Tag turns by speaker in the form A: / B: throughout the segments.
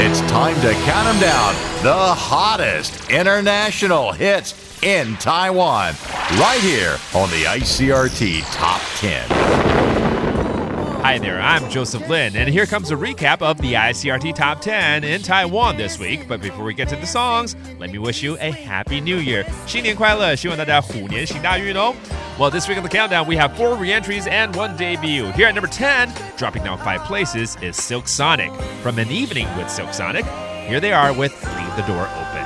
A: It's time to count them down. The hottest international hits in Taiwan. Right here on the ICRT Top 10.
B: Hi there, I'm Joseph Lin, and here comes a recap of the ICRT Top 10 in Taiwan this week. But before we get to the songs, let me wish you a Happy New Year. 新年快乐，希望大家虎年行大运哦。 Well, this week on the countdown, we have four re-entries and one debut. Here at number 10, dropping down five places, is Silk Sonic. From an evening with Silk Sonic, here they are with Leave the Door Open.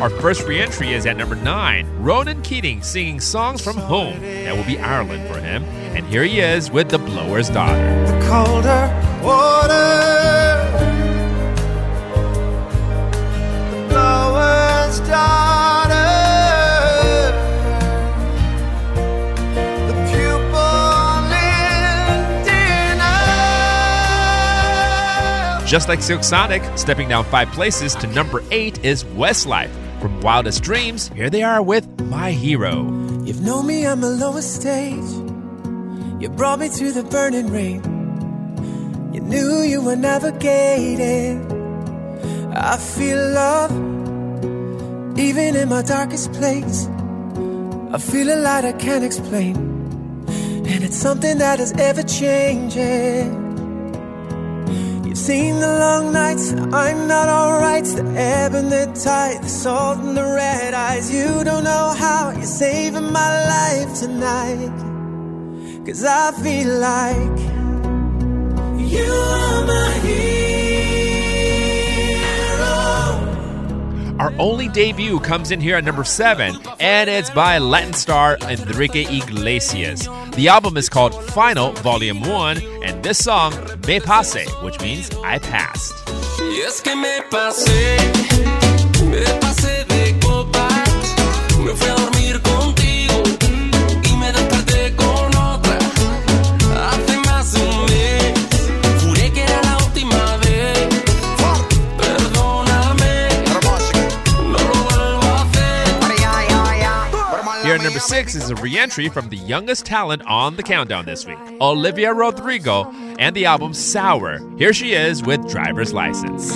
B: Our first re-entry is at number 9, Ronan Keating singing songs from home. That will be Ireland for him. And here he is with The Blower's Daughter.
C: The colder water. The blower's daughter. The pupil in dinner.
B: Just like Silk Sonic, stepping down five places to number 8 is Westlife. From Wildest Dreams, here they are with My Hero.
C: You've known me on the lowest stage. You brought me through the burning rain. You knew you were navigating. I feel love, even in my darkest place. I feel a light I can't explain. And it's something that is ever changing. Seen the long nights, I'm not alright. The ebb and the tide, the salt and the red eyes. You don't know how you're saving my life tonight. Cause I feel like you are my hero.
B: Our only debut comes in here at number 7, and it's by Latin star Enrique Iglesias. The album is called Final Volume 1, and this song, Me Pase, which means I passed.
D: Que me pasé, me pasé
B: number 6 is a re entry from the youngest talent on the countdown this week, Olivia Rodrigo, and the album Sour. Here she is with Driver's License.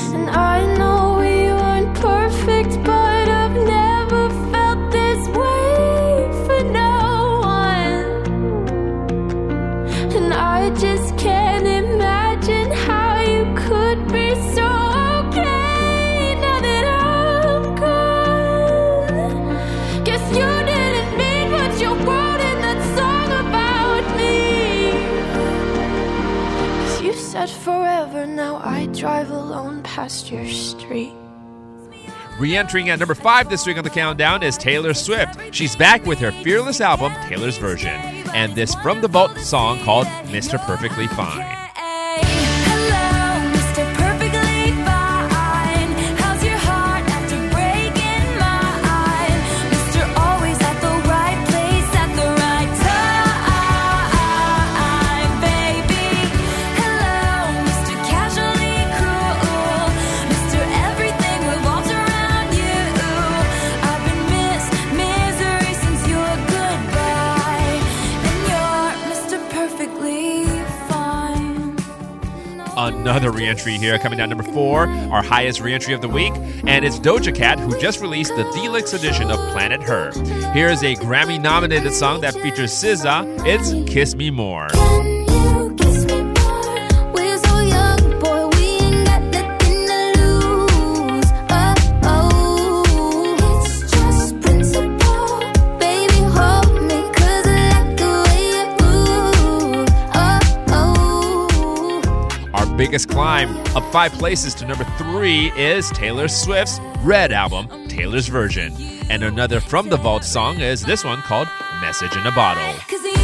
E: Said forever, now I drive alone past your street.
B: Re entering at number 5 this week on the countdown is Taylor Swift. She's back with her fearless album, Taylor's Version, and this From the Vault song called Mr. Perfectly Fine. Another re-entry here coming down number four, our highest re-entry of the week, and it's Doja Cat who just released the deluxe edition of Planet Her. Here is a Grammy-nominated song that features SZA. It's "Kiss Me More." Biggest climb, up five places to number three, is Taylor Swift's Red album, Taylor's Version. And another From the Vault song is this one called Message in a Bottle.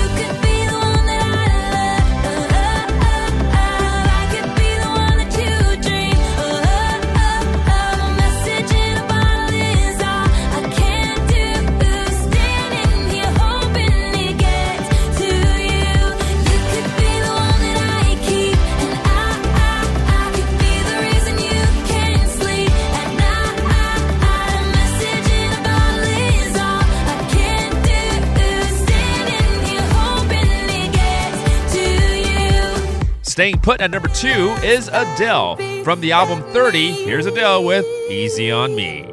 B: Staying put at number two is Adele. From the album 30, here's Adele with Easy on Me.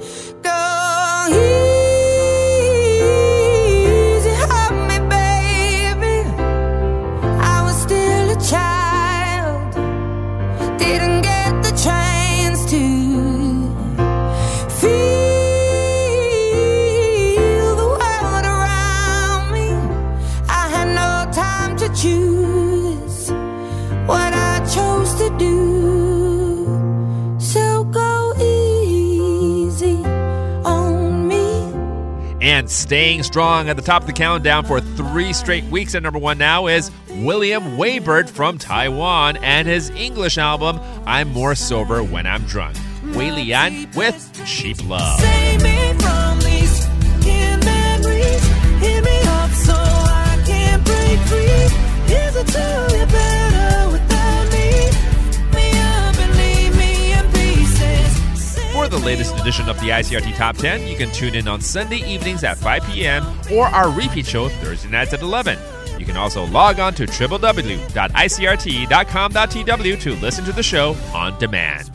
B: And staying strong at the top of the countdown for three straight weeks at number one now is William Waybird from Taiwan and his English album, I'm More Sober When I'm Drunk. Wei Lian with Cheap Love. Latest edition of the ICRT Top 10, you can tune in on Sunday evenings at 5 p.m. or our repeat show Thursday nights at 11. You can also log on to www.icrt.com.tw to listen to the show on demand.